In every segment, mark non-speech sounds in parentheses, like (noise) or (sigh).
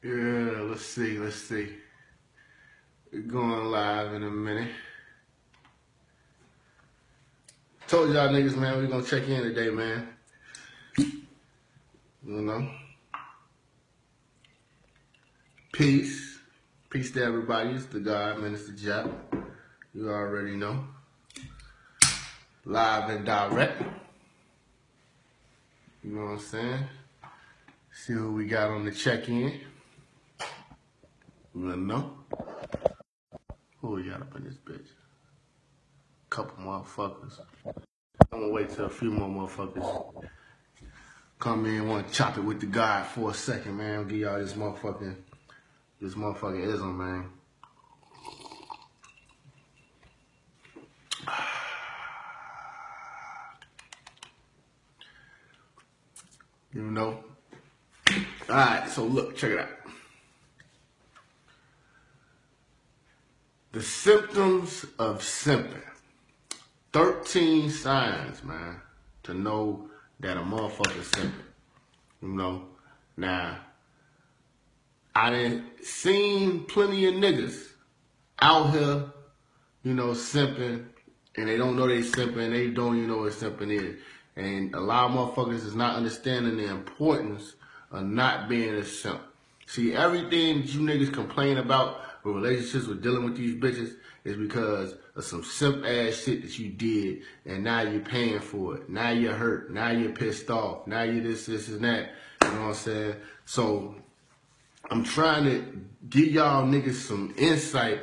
Yeah, let's see, let's see. We're going live in a minute. Told y'all niggas, man, we gonna check in today, man. You know? Peace. Peace to everybody. It's the God, Minister Jap. You already know. Live and direct. You know what I'm saying? See who we got on the check-in. You wanna know? Who we got up in this bitch? Couple motherfuckers. I'm gonna wait till a few more motherfuckers come in, want to chop it with the guy for a second, man. Give y'all this motherfucking, this motherfucking ism, man. (sighs) You know? Alright, so look, check it out. The symptoms of simping. 13 signs, man, to know that a motherfucker simping. You know? Now, I done seen plenty of niggas out here, you know, simping, and they don't know they simping, they don't even know what simping is. And a lot of motherfuckers is not understanding the importance of not being a simp. See, everything you niggas complain about relationships with dealing with these bitches is because of some simp ass shit that you did and now you're paying for it. Now you're hurt. Now you're pissed off. Now you're this, this, and that. You know what I'm saying? So I'm trying to give y'all niggas some insight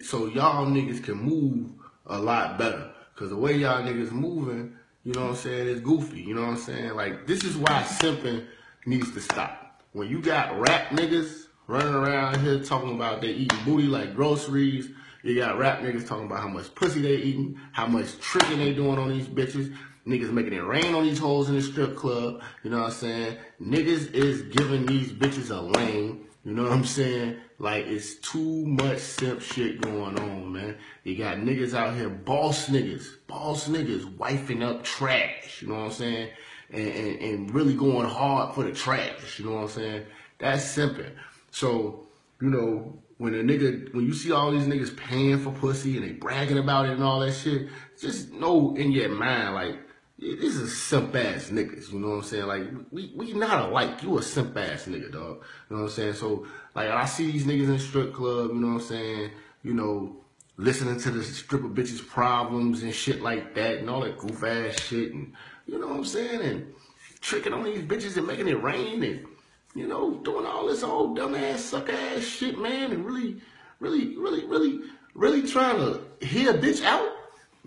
so y'all niggas can move a lot better. Cause the way y'all niggas moving, you know what I'm saying, is goofy. You know what I'm saying? Like this is why simping needs to stop. When you got rap niggas running around here talking about they eating booty like groceries, you got rap niggas talking about how much pussy they eating, how much tricking they doing on these bitches. Niggas making it rain on these hoes in the strip club. You know what I'm saying? Niggas is giving these bitches a lane. You know what I'm saying? Like it's too much simp shit going on, man. You got niggas out here, boss niggas, boss niggas, wifing up trash. You know what I'm saying? And, and, and really going hard for the trash. You know what I'm saying? That's simping. So, you know, when a nigga, when you see all these niggas paying for pussy and they bragging about it and all that shit, just know in your mind, like, this is simp ass niggas, you know what I'm saying? Like, we, we not alike. You a simp ass nigga, dog. You know what I'm saying? So, like, I see these niggas in strip club, you know what I'm saying? You know, listening to the stripper bitches' problems and shit like that and all that goof ass shit and, you know what I'm saying? And tricking on these bitches and making it rain and, you know, doing all this old dumb ass, suck ass shit, man, and really, really, really, really, really trying to hear a bitch out.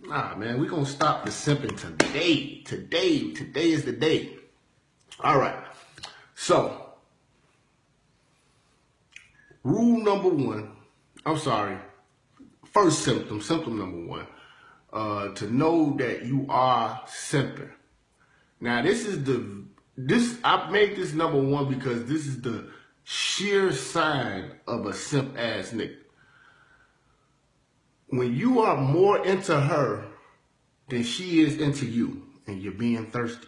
Nah, man, we gonna stop the simping today. Today, today is the day. All right. So, rule number one. I'm sorry. First symptom, symptom number one, uh, to know that you are simping. Now, this is the this I made this number one because this is the sheer sign of a simp ass nigga. When you are more into her than she is into you, and you're being thirsty,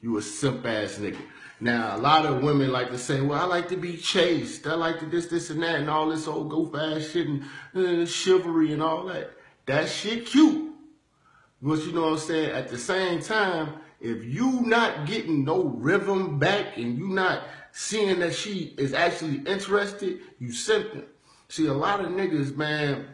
you a simp ass nigga. Now, a lot of women like to say, well, I like to be chased. I like to this, this, and that, and all this old go fast shit and uh, chivalry and all that. That shit cute. But you know what I'm saying? At the same time, if you not getting no rhythm back and you not seeing that she is actually interested, you simping. See, a lot of niggas, man,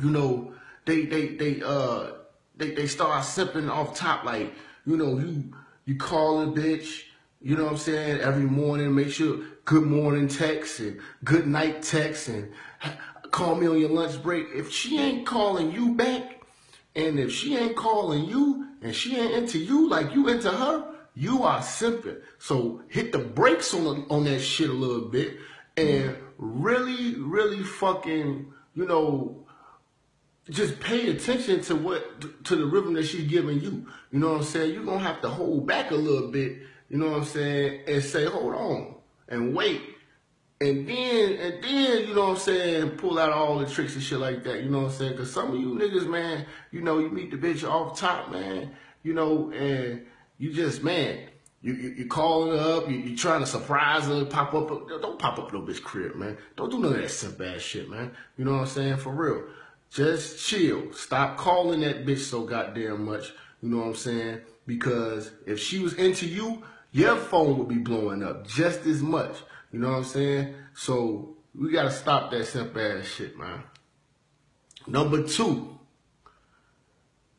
you know, they they they uh they they start sipping off top like, you know, you you call a bitch, you know what I'm saying, every morning, make sure good morning text and good night text and call me on your lunch break. If she ain't calling you back, and if she ain't calling you and she ain't into you like you into her, you are simping. So hit the brakes on the, on that shit a little bit and really, really fucking, you know, just pay attention to what to the rhythm that she's giving you. You know what I'm saying? You're gonna have to hold back a little bit, you know what I'm saying, and say, hold on and wait. And then, and then, you know what I'm saying, pull out all the tricks and shit like that, you know what I'm saying? Cause some of you niggas, man, you know, you meet the bitch off top, man, you know, and you just, man, You, you, you calling her up, you, you trying to surprise her, pop up. Don't pop up no bitch crib, man. Don't do none of that simp ass shit, man. You know what I'm saying? For real. Just chill. Stop calling that bitch so goddamn much. You know what I'm saying? Because if she was into you, your phone would be blowing up just as much. You know what I'm saying? So we gotta stop that simp ass shit, man. Number two,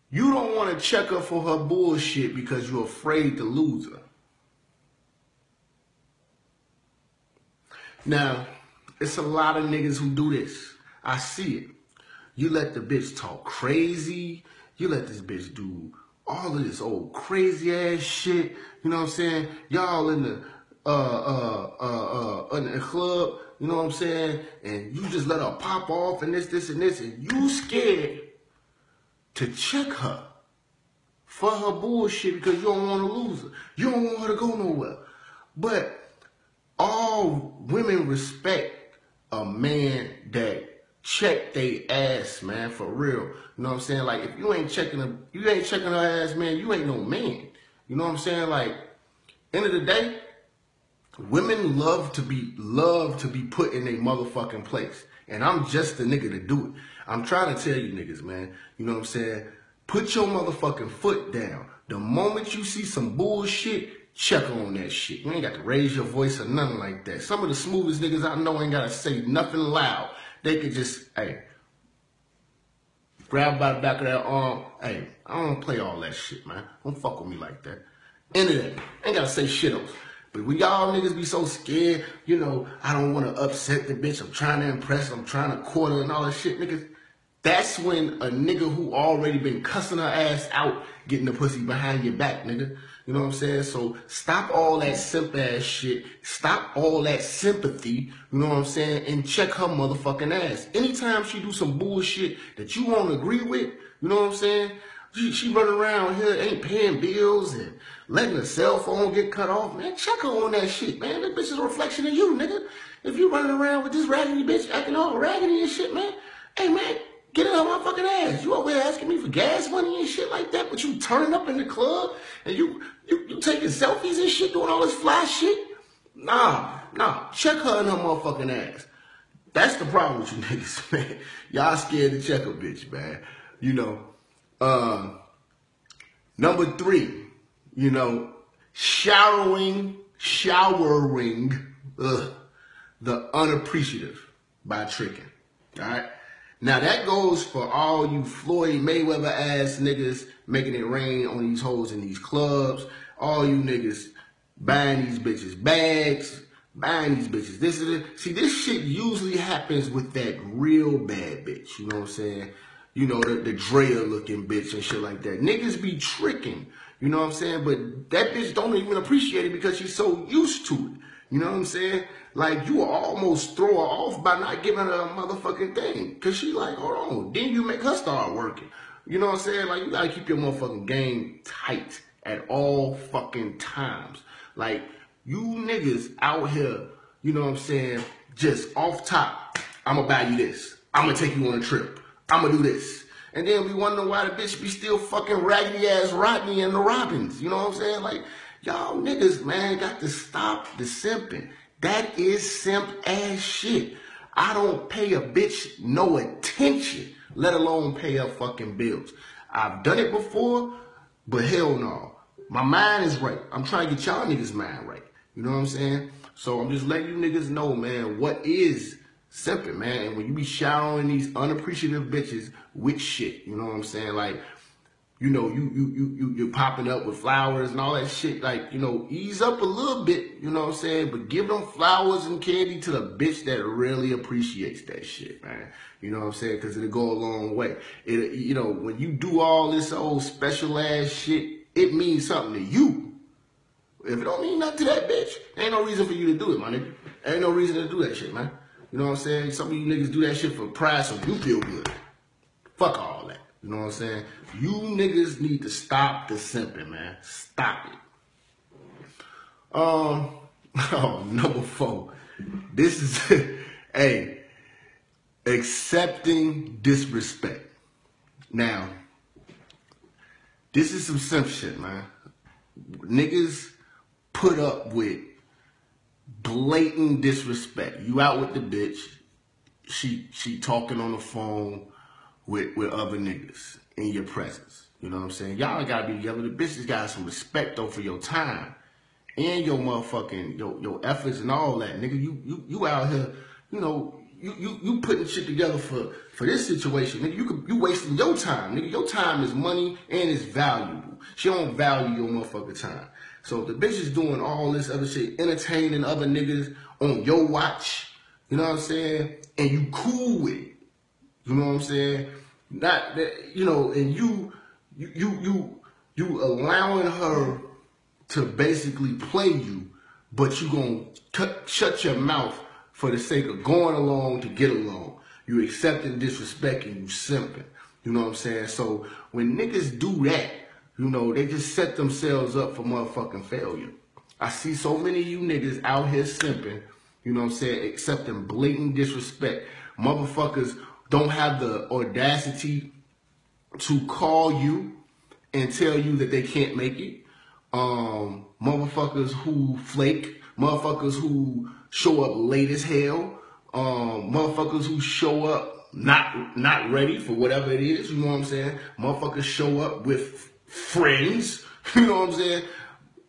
you don't want to check her for her bullshit because you're afraid to lose her. Now, it's a lot of niggas who do this. I see it. You let the bitch talk crazy. You let this bitch do all of this old crazy ass shit. You know what I'm saying? Y'all in the uh uh uh uh in the club, you know what I'm saying? And you just let her pop off and this, this, and this, and you scared to check her for her bullshit because you don't want to lose her. You don't want her to go nowhere. But all women respect a man that check they ass, man, for real. You know what I'm saying? Like if you ain't checking her, you ain't checking her ass, man, you ain't no man. You know what I'm saying? Like, end of the day, women love to be love to be put in a motherfucking place. And I'm just the nigga to do it. I'm trying to tell you niggas, man. You know what I'm saying? Put your motherfucking foot down. The moment you see some bullshit, check on that shit. You ain't got to raise your voice or nothing like that. Some of the smoothest niggas I know ain't got to say nothing loud. They could just, hey, grab by the back of that arm. Hey, I don't play all that shit, man. Don't fuck with me like that. End of that. Ain't gotta say shit else. But when y'all niggas be so scared, you know, I don't want to upset the bitch. I'm trying to impress. I'm trying to court her and all that shit, niggas. That's when a nigga who already been cussing her ass out getting the pussy behind your back, nigga. You know what I'm saying? So stop all that simp ass shit. Stop all that sympathy. You know what I'm saying? And check her motherfucking ass. Anytime she do some bullshit that you won't agree with, you know what I'm saying? She, she running around here, ain't paying bills and letting her cell phone get cut off. Man, check her on that shit, man. That bitch is a reflection of you, nigga. If you running around with this raggedy bitch acting all raggedy and shit, man. Hey, man, Get in her motherfucking ass. You over here asking me for gas money and shit like that, but you turning up in the club and you you, you taking selfies and shit, doing all this fly shit. Nah, nah. Check her in her motherfucking ass. That's the problem with you (laughs) niggas, man. Y'all scared to check a bitch, man. You know. Uh, number three, you know, showering, showering ugh, the unappreciative by tricking. All right. Now that goes for all you Floyd Mayweather ass niggas making it rain on these hoes in these clubs. All you niggas buying these bitches bags, buying these bitches. This is it. See, this shit usually happens with that real bad bitch. You know what I'm saying? You know, the, the Drea looking bitch and shit like that. Niggas be tricking. You know what I'm saying? But that bitch don't even appreciate it because she's so used to it. You know what I'm saying? Like you almost throw her off by not giving her a motherfucking thing. Cause she like, hold on. Then you make her start working. You know what I'm saying? Like you gotta keep your motherfucking game tight at all fucking times. Like you niggas out here, you know what I'm saying, just off top, I'ma buy you this. I'ma take you on a trip. I'ma do this. And then we wonder why the bitch be still fucking raggedy ass Rodney and the Robins. You know what I'm saying? Like, Y'all niggas, man, got to stop the simping. That is simp ass shit. I don't pay a bitch no attention, let alone pay her fucking bills. I've done it before, but hell no. My mind is right. I'm trying to get y'all niggas' mind right. You know what I'm saying? So I'm just letting you niggas know, man, what is simping, man. And when you be showering these unappreciative bitches with shit, you know what I'm saying? Like, you know, you you you you you're popping up with flowers and all that shit. Like, you know, ease up a little bit, you know what I'm saying? But give them flowers and candy to the bitch that really appreciates that shit, man. You know what I'm saying? Because it'll go a long way. It, you know, when you do all this old special ass shit, it means something to you. If it don't mean nothing to that bitch, ain't no reason for you to do it, my nigga. Ain't no reason to do that shit, man. You know what I'm saying? Some of you niggas do that shit for pride so you feel good. Fuck all that. You know what I'm saying? You niggas need to stop the simping, man. Stop it. Um, (laughs) oh, number four. This is, (laughs) hey, accepting disrespect. Now, this is some simp shit, man. Niggas put up with blatant disrespect. You out with the bitch, she she talking on the phone with with other niggas in your presence. You know what I'm saying? Y'all gotta be together. The bitches got some respect though for your time and your motherfucking your your efforts and all that, nigga. You you you out here, you know, you you you putting shit together for for this situation, nigga. You could you wasting your time, nigga. Your time is money and it's valuable. She don't value your motherfucking time. So the bitch is doing all this other shit, entertaining other niggas on your watch. You know what I'm saying? And you cool with it. You know what I'm saying? Not that you know, and you you you you you allowing her to basically play you, but you gonna shut your mouth for the sake of going along to get along. You accepting disrespect and you simping. You know what I'm saying? So when niggas do that, you know, they just set themselves up for motherfucking failure. I see so many of you niggas out here simping, you know what I'm saying, accepting blatant disrespect. Motherfuckers don't have the audacity to call you and tell you that they can't make it um, motherfuckers who flake, motherfuckers who show up late as hell, um, motherfuckers who show up not not ready for whatever it is, you know what I'm saying? Motherfuckers show up with friends, (laughs) you know what I'm saying?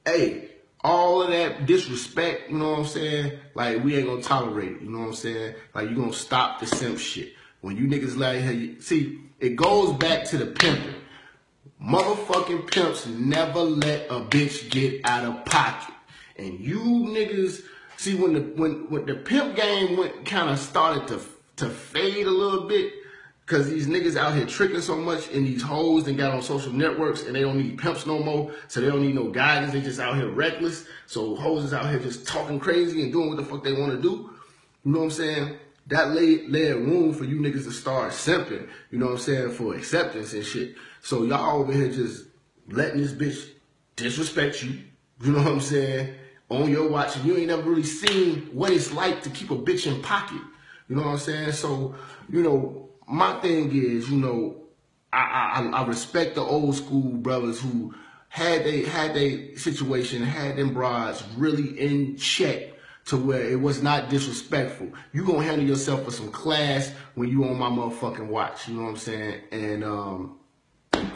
Hey, all of that disrespect, you know what I'm saying? Like we ain't gonna tolerate it, you know what I'm saying? Like you gonna stop the simp shit. When you niggas like, hey, see, it goes back to the pimping. Motherfucking pimps never let a bitch get out of pocket. And you niggas see when the when when the pimp game went kind of started to to fade a little bit because these niggas out here tricking so much and these hoes and got on social networks and they don't need pimps no more so they don't need no guidance they just out here reckless so hoes is out here just talking crazy and doing what the fuck they want to do you know what i'm saying that laid, laid room for you niggas to start simping you know what i'm saying for acceptance and shit so y'all over here just letting this bitch disrespect you. You know what I'm saying? On your watch, and you ain't never really seen what it's like to keep a bitch in pocket. You know what I'm saying? So, you know, my thing is, you know, I, I, I respect the old school brothers who had they had they situation, had them broads really in check to where it was not disrespectful. You gonna handle yourself with some class when you on my motherfucking watch. You know what I'm saying? And um,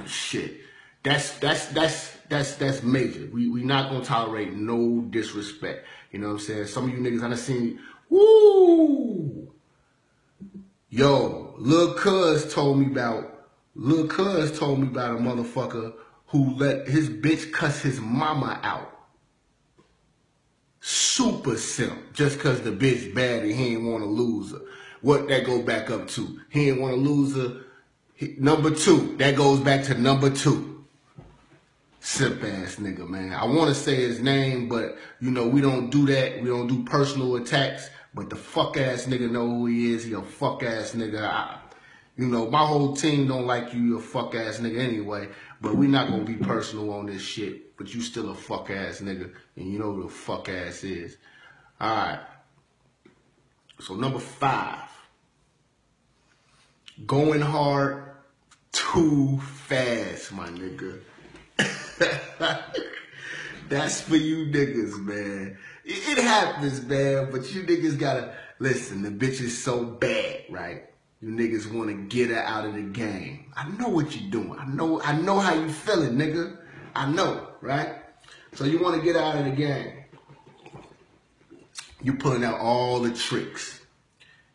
shit. That's that's that's that's that's major. We we not gonna tolerate no disrespect. You know what I'm saying? Some of you niggas I done seen woo. Yo, Lil Cuz told me about Lil Cuz told me about a motherfucker who let his bitch cuss his mama out. Super simp. Just cause the bitch bad and he ain't wanna lose her. What that go back up to? He ain't wanna lose her Number two, that goes back to number two. Simp ass nigga, man. I want to say his name, but you know, we don't do that. We don't do personal attacks. But the fuck ass nigga know who he is. He a fuck ass nigga. I, you know, my whole team don't like you, you a fuck ass nigga anyway. But we not gonna be personal on this shit. But you still a fuck ass nigga, and you know who the fuck ass is. All right. So number five, going hard too fast, my nigga. (laughs) That's for you niggas, man. It, happens, man, but you niggas gotta listen. The bitch is so bad, right? You niggas want to get her out of the game. I know what you're doing. I know. I know how you feeling, nigga. I know, right? So you want to get out of the game. You pulling out all the tricks.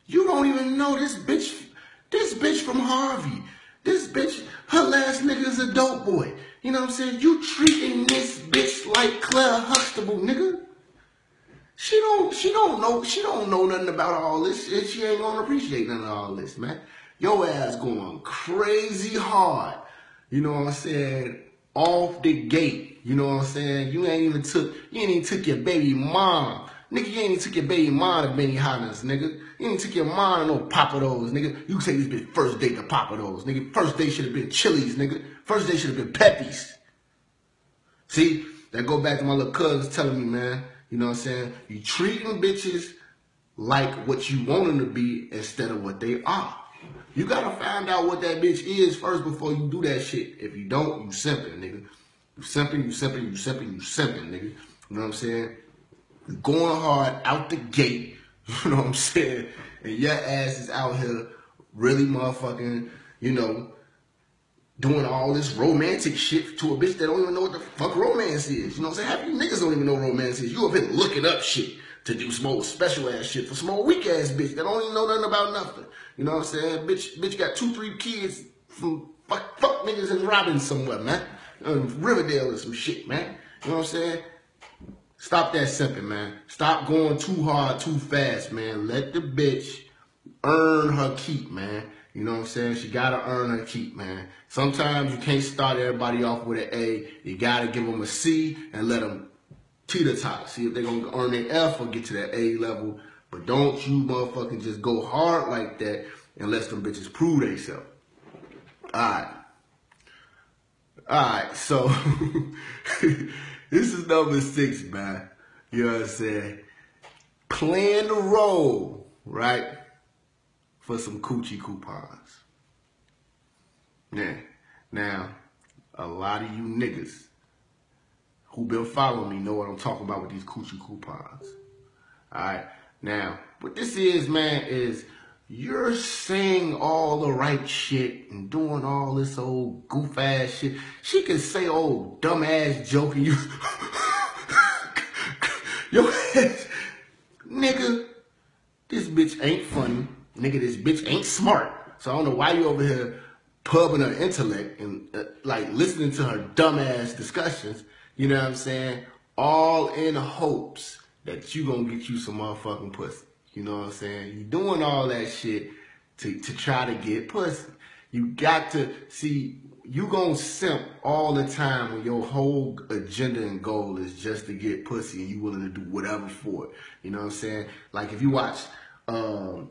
You don't even know this bitch. This bitch from Harvey. This bitch, her last nigga is a dope boy. You know what I'm saying? You treating this bitch like Claire Huxtable, nigga. She don't, she don't know, she don't know nothing about all this. She ain't gonna appreciate none of all this, man. Your ass going crazy hard. You know what I'm saying? Off the gate. You know what I'm saying? You ain't even took, you ain't even took your baby mom. Nigga, you ain't even took your baby mom to Benny Benihana's, nigga. You ain't took your mom to no Pappadeaux, nigga. You say this been first date to Pappadeaux, nigga. First date should have been Chili's, nigga. First date should have been Pepe's. See, that go back to my little cousins telling me, man. You know what I'm saying? You treating bitches like what you want them to be instead of what they are. You gotta find out what that bitch is first before you do that shit. If you don't, you simping, nigga. You simping, you simping, you simping, you simping, nigga. You know what I'm saying? You going hard out the gate. (laughs) You know what I'm saying? And your ass is out here really motherfucking, you know, doing all this romantic shit to a bitch that don't even know what the fuck romance is. You know what I'm saying? Half you niggas don't even know romance is. You have been looking up shit to do some old special ass shit for some old weak ass bitch that don't even know nothing about nothing. You know what I'm saying? Bitch, bitch got two, three kids from fuck, fuck niggas in Robbins somewhere, man. Um, Riverdale or some shit, man. You know what I'm saying? Stop that simping, man. Stop going too hard, too fast, man. Let the bitch earn her keep, man. You know what I'm saying? She gotta earn her keep, man. Sometimes you can't start everybody off with an A. You gotta give them a C and let them teeter tot. See if they're gonna earn their F or get to that A level. But don't you motherfucking just go hard like that and let them bitches prove themselves. Alright. Alright, so (laughs) this is number six, man. You know what I'm saying? Playing the role, right? For some coochie coupons. Yeah. Now, a lot of you niggas who been following me know what I'm talking about with these coochie coupons. Alright. Now, what this is, man, is you're saying all the right shit and doing all this old goof ass shit. She can say old dumb ass joke and you (laughs) Yo (laughs) nigga, this bitch ain't funny. Nigga, this bitch ain't smart. So I don't know why you over here pubbing her intellect and uh, like listening to her dumbass discussions. You know what I'm saying? All in hopes that you gonna get you some motherfucking pussy. You know what I'm saying? You doing all that shit to, to try to get pussy. You got to see you gonna simp all the time when your whole agenda and goal is just to get pussy and you willing to do whatever for it. You know what I'm saying? Like if you watch um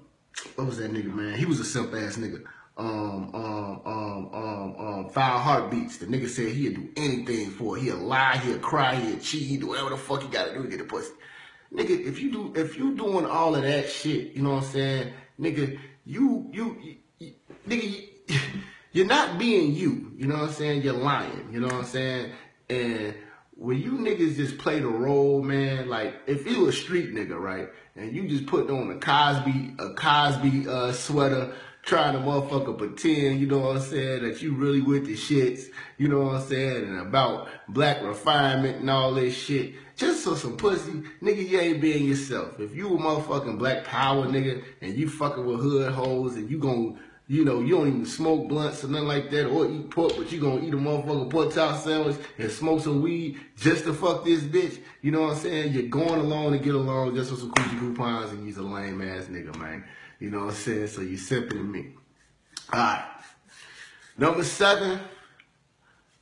what was that nigga man? He was a simp ass nigga. Um, um, um, um, um, heartbeats. The nigga said he'd do anything for it. He'd lie, he'd cry, he'd cheat, he'd do whatever the fuck he gotta do to get the pussy. Nigga, if you do, if you doing all of that shit, you know what I'm saying? Nigga, you, you, you, you nigga, you, (laughs) you're not being you. You know what I'm saying? You're lying. You know what I'm saying? And when you niggas just play the role, man, like if you a street nigga, right, and you just put on a Cosby, a Cosby uh, sweater, trying to motherfucker pretend, you know what I'm saying, that you really with the shits, you know what I'm saying, and about black refinement and all this shit. Just for some pussy, nigga, you ain't being yourself. If you a motherfucking black power nigga and you fucking with hood hoes and you gon' you know, you don't even smoke blunts or nothing like that or eat pork, but you gonna eat a motherfucking pork chop sandwich and smoke some weed just to fuck this bitch. You know what I'm saying? You're going along to get along just with some coochie coupons and you's a lame ass nigga, man. You know what I'm saying? So you simping to me. Alright. Number seven,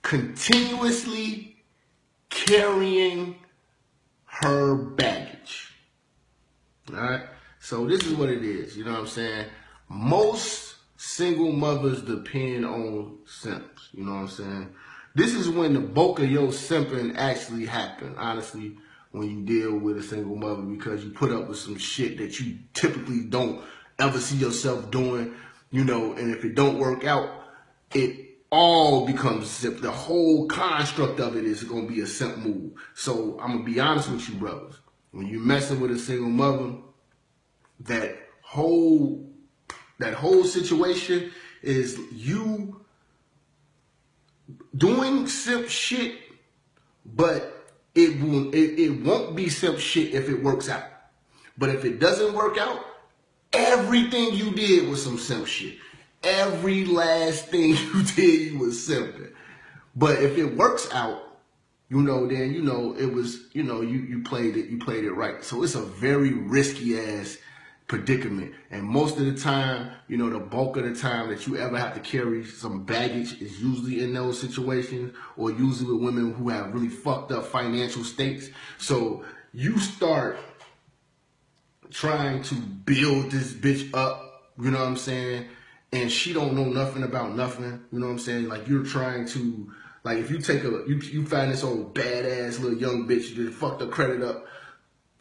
continuously carrying her baggage. Alright? So this is what it is. You know what I'm saying? Most single mothers depend on simps. You know what I'm saying? This is when the bulk of your simping actually happen, honestly, when you deal with a single mother because you put up with some shit that you typically don't ever see yourself doing, you know, and if it don't work out, it all becomes simp. The whole construct of it is going to be a simp move. So I'm going to be honest with you, brothers. When you're messing with a single mother, that whole that whole situation is you doing simp shit, but it will it, it won't be simp shit if it works out. But if it doesn't work out, everything you did was some simp shit. Every last thing (laughs) you did, you was simping. But if it works out, you know, then you know it was, you know, you you played it, you played it right. So it's a very risky ass predicament. And most of the time, you know, the bulk of the time that you ever have to carry some baggage is usually in those situations or usually with women who have really fucked up financial states. So you start trying to build this bitch up, you know what I'm saying? And she don't know nothing about nothing, you know what I'm saying? Like you're trying to like if you take a you you find this old badass little young bitch that fucked her credit up,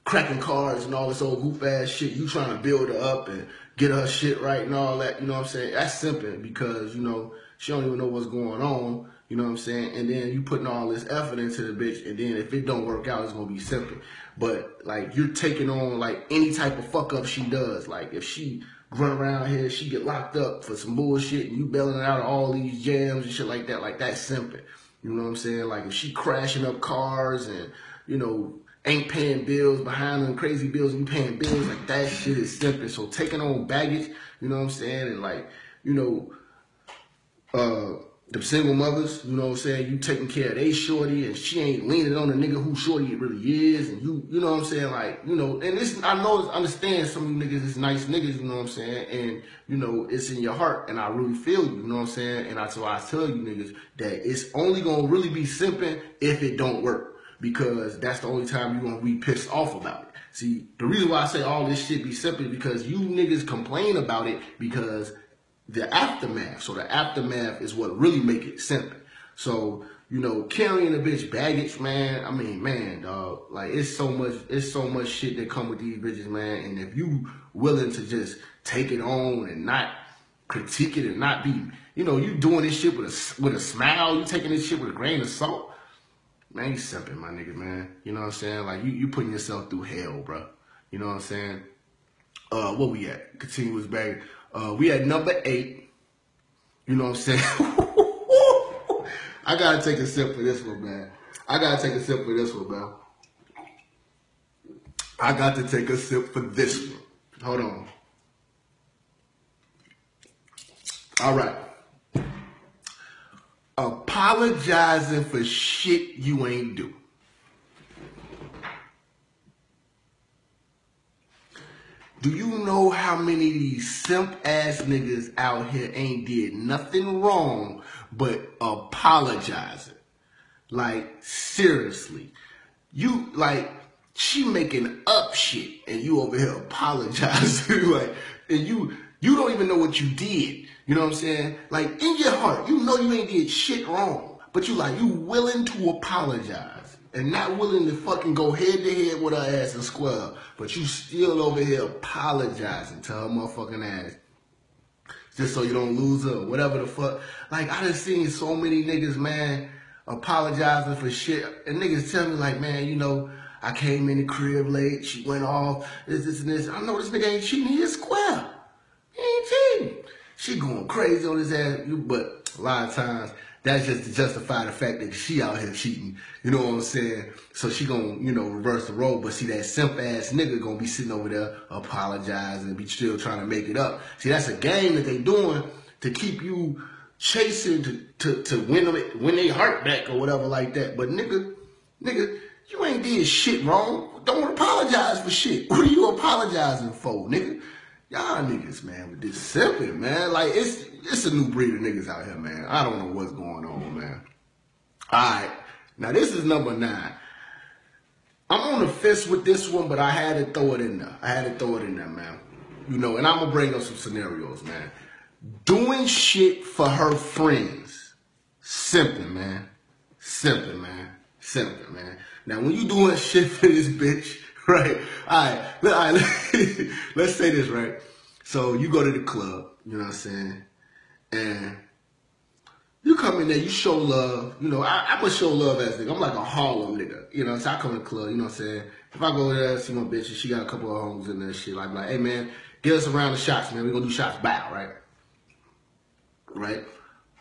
cracking cars and all this old goof ass shit, you trying to build her up and get her shit right and all that, you know what I'm saying? That's simple because, you know, she don't even know what's going on. You know what I'm saying? And then you putting all this effort into the bitch, and then if it don't work out, it's gonna be simple. But like you're taking on like any type of fuck up she does. Like if she run around here, she get locked up for some bullshit, and you bailing out of all these jams and shit like that. Like that's simple. You know what I'm saying? Like if she crashing up cars and you know ain't paying bills behind them crazy bills, and you paying bills like that shit is simple. So taking on baggage, you know what I'm saying, and like you know. uh the single mothers, you know what I'm saying? You taking care of they shorty and she ain't leaning on the nigga who shorty it really is. And you, you know what I'm saying? Like, you know, and this, I know, understand some of you niggas is nice niggas, you know what I'm saying? And, you know, it's in your heart and I really feel you, you know what I'm saying? And that's why I tell you niggas that it's only gonna really be simping if it don't work. Because that's the only time you're gonna be pissed off about it. See, the reason why I say all this shit be simple because you niggas complain about it because the aftermath. So the aftermath is what really make it simple. So, you know, carrying a bitch baggage, man, I mean, man, dog, like it's so much, it's so much shit that come with these bitches, man. And if you willing to just take it on and not critique it and not be, you know, you doing this shit with a, with a smile, you taking this shit with a grain of salt, man, you simping, my nigga, man. You know what I'm saying? Like you, you putting yourself through hell, bro. You know what I'm saying? Uh, what we at? Continuous bag. Uh, we at number eight. You know what I'm saying? (laughs) I gotta take a sip for this one, man. I gotta take a sip for this one, man. I got to take a sip for this one. Hold on. All right. Apologizing for shit you ain't do. Do you know how many of these simp ass niggas out here ain't did nothing wrong but apologizing? Like, seriously. You, like, she making up shit and you over here apologizing. (laughs) like, and you, you don't even know what you did. You know what I'm saying? Like, in your heart, you know you ain't did shit wrong. But you like, you willing to apologize and not willing to fucking go head to head with her ass and square, but you still over here apologizing to her motherfucking ass. Just so you don't lose her, whatever the fuck. Like, I done seen so many niggas, man, apologizing for shit. And niggas tell me, like, man, you know, I came in the crib late, she went off, this, this, and this. I know this nigga ain't cheating, he is square. She going crazy on his ass, but a lot of times, that's just to justify the fact that she out here cheating. You know what I'm saying? So she gonna, you know, reverse the role. But see, that simp ass nigga gonna be sitting over there apologizing and be still trying to make it up. See, that's a game that they doing to keep you chasing to, to, to win them, win their heart back or whatever like that. But nigga, nigga, you ain't did shit wrong. Don't apologize for shit. What are you apologizing for, nigga? Y'all niggas, man, with this simping, man. Like it's it's a new breed of niggas out here, man. I don't know what's going on, man. Alright. Now this is number nine. I'm on the fence with this one, but I had to throw it in there. I had to throw it in there, man. You know, and I'm gonna bring up some scenarios, man. Doing shit for her friends. Simping, man. Simping, man. Simping, man. Now when you doing (laughs) shit for this bitch, (laughs) right? All right, all right. (laughs) Let's say this, right? So you go to the club, you know what I'm saying, and you come in there, you show love. You know, I, I'm gonna show love as nigga. I'm like a Harlem nigga. You know, so I come in the club. You know what I'm saying? If I go there, see my bitch, and she got a couple of homes in there, shit. Like, like, hey man, get us a round of shots, man. We gonna do shots, bow, right? Right.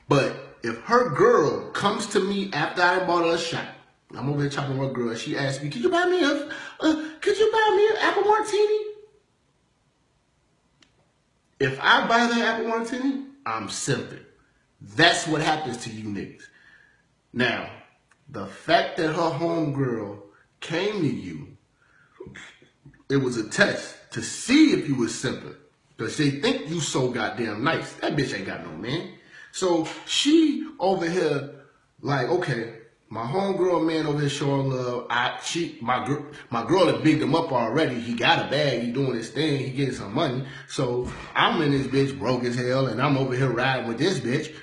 But if her girl comes to me after I bought her a shot, I'm over here chopping with a girl. She asked me, "Could you buy me a, uh, could you buy me an apple martini?" If I buy that apple martini, I'm simping. That's what happens to you niggas. Now, the fact that her homegirl came to you, it was a test to see if you was simping. Because they think you so goddamn nice. That bitch ain't got no man. So she over here, like, okay, my homegirl man over here showing love. I she my girl my girl had bigged him up already. He got a bag. He doing his thing. He getting some money. So I'm in this bitch broke as hell, and I'm over here riding with this bitch.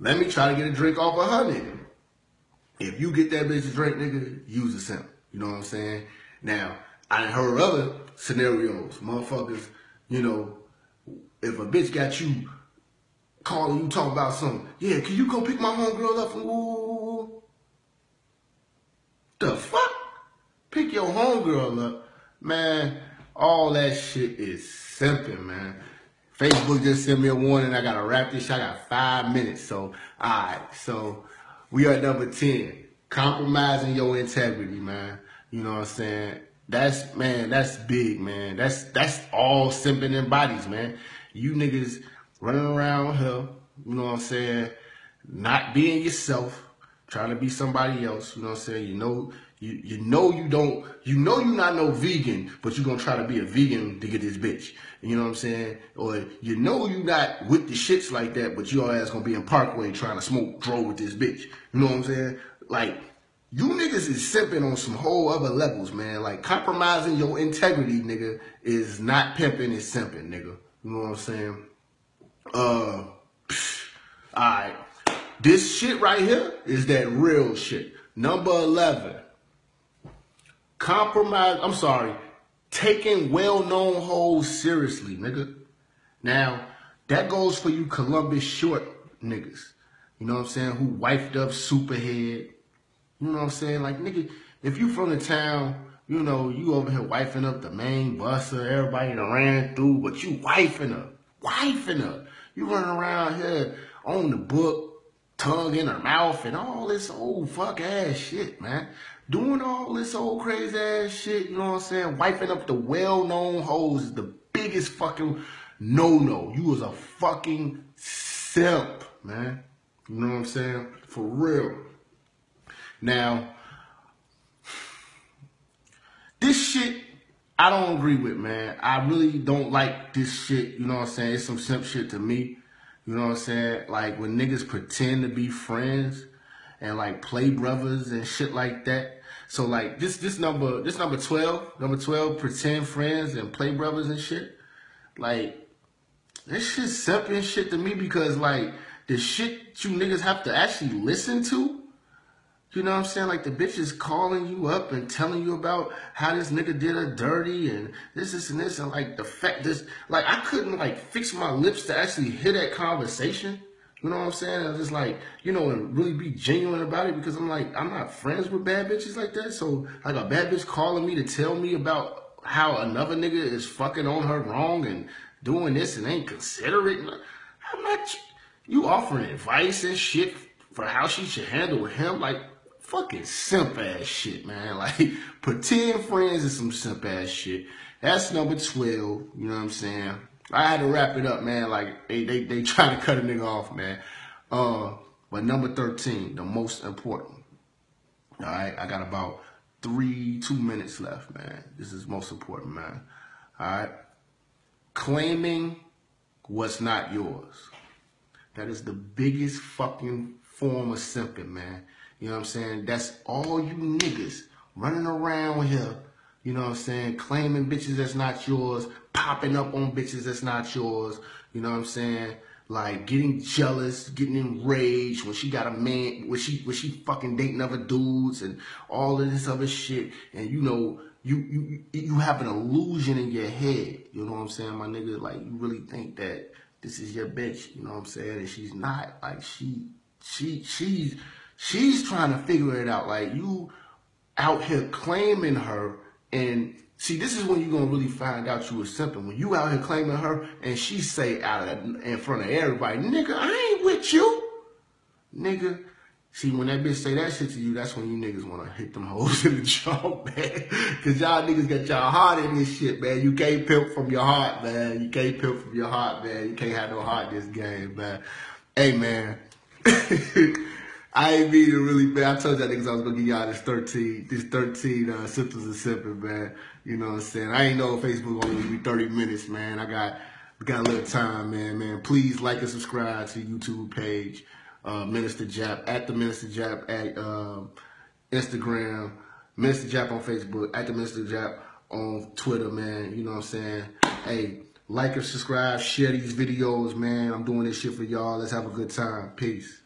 Let me try to get a drink off of her nigga. If you get that bitch a drink, nigga, use a simp. You know what I'm saying? Now I heard other scenarios, motherfuckers. You know, if a bitch got you calling you talking about something. Yeah, can you go pick my homegirl up woo? The fuck? Pick your homegirl up. Man, all that shit is simping, man. Facebook just sent me a warning. I gotta wrap this shit. I got five minutes. So, alright. So, we are number 10. Compromising your integrity, man. You know what I'm saying? That's, man, that's big, man. That's, that's all simping in bodies, man. You niggas running around here, you know what I'm saying? Not being yourself, trying to be somebody else, you know what I'm saying? You know, you, you know you don't, you know you're not no vegan, but you're gonna try to be a vegan to get this bitch. You know what I'm saying? Or you know you not with the shits like that, but your ass gonna be in Parkway trying to smoke dro with this bitch. You know what I'm saying? Like, you niggas is simping on some whole other levels, man. Like compromising your integrity, nigga, is not pimping, it's simping, nigga. You know what I'm saying? Uh, alright. This shit right here is that real shit. Number 11. Compromise, I'm sorry, taking well-known hoes seriously, nigga. Now, that goes for you Columbus Short niggas. You know what I'm saying? Who wifed up Superhead. You know what I'm saying? Like, nigga, if you from the town, you know, you over here wifing up the main buster, everybody that ran through, but you wifing up, Wifing up. You running around here on the book, tongue in her mouth, and all this old fuck ass shit, man. Doing all this old crazy ass shit, you know what I'm saying? Wiping up the well-known hoes is the biggest fucking no-no. You was a fucking simp, man. You know what I'm saying? For real. Now, this shit, I don't agree with, man. I really don't like this shit. You know what I'm saying? It's some simp shit to me. You know what I'm saying? Like when niggas pretend to be friends and like play brothers and shit like that. So like this this number this number twelve number twelve pretend friends and play brothers and shit. Like this shit simple shit to me because like the shit you niggas have to actually listen to. You know what I'm saying? Like the bitch is calling you up and telling you about how this nigga did her dirty and this, this, and this, and like the fact this, like I couldn't like fix my lips to actually hear that conversation. You know what I'm saying? I was just like, you know, and really be genuine about it because I'm like, I'm not friends with bad bitches like that. So like a bad bitch calling me to tell me about how another nigga is fucking on her wrong and doing this and ain't considerate. How much you offering advice and shit for how she should handle him. Like, fucking simp ass shit, man. (laughs) Like, pretend friends is some simp ass shit. That's number 12, you know what I'm saying? I had to wrap it up, man. Like they they they (laughs) trying to cut a nigga off, man. Uh, but number thirteen, the most important. All right, I got about three two minutes left, man. This is most important, man. All right, claiming what's not yours. That is the biggest fucking form of simping, man. You know what I'm saying? That's all you niggas running around here you know what I'm saying? Claiming bitches that's not yours, popping up on bitches that's not yours. You know what I'm saying? Like getting jealous, getting enraged when she got a man, when she when she fucking dating other dudes and all of this other shit. And you know, you you you have an illusion in your head. You know what I'm saying, my nigga? Like you really think that this is your bitch. You know what I'm saying? And she's not. Like she she she's she's trying to figure it out. Like you out here claiming her and see, this is when you're gonna really find out you was simple. When you out here claiming her and she say out of in front of everybody, nigga, I ain't with you. Nigga. See, when that bitch say that shit to you, that's when you niggas wanna hit them hoes (laughs) in the jaw, man. Cause y'all niggas got y'all heart in this shit, man. You can't pimp from your heart, man. You can't pimp from your heart, man. You can't have no heart in this game, man. Hey, man. (laughs) I ain't mean to really, bad. I told y'all niggas I was gonna give y'all this 13, this 13 uh, symptoms of sipping, man. You know what I'm saying? I ain't know Facebook only be 30 minutes, man. I got, got a little time, man, man. Please like and subscribe to YouTube page, uh, Minister Jap, at the Minister Jap, at um, Instagram, Minister Jap on Facebook, at the Minister Jap on Twitter, man. You know what I'm saying? Hey, like and subscribe, share these videos, man. I'm doing this shit for y'all. Let's have a good time. Peace.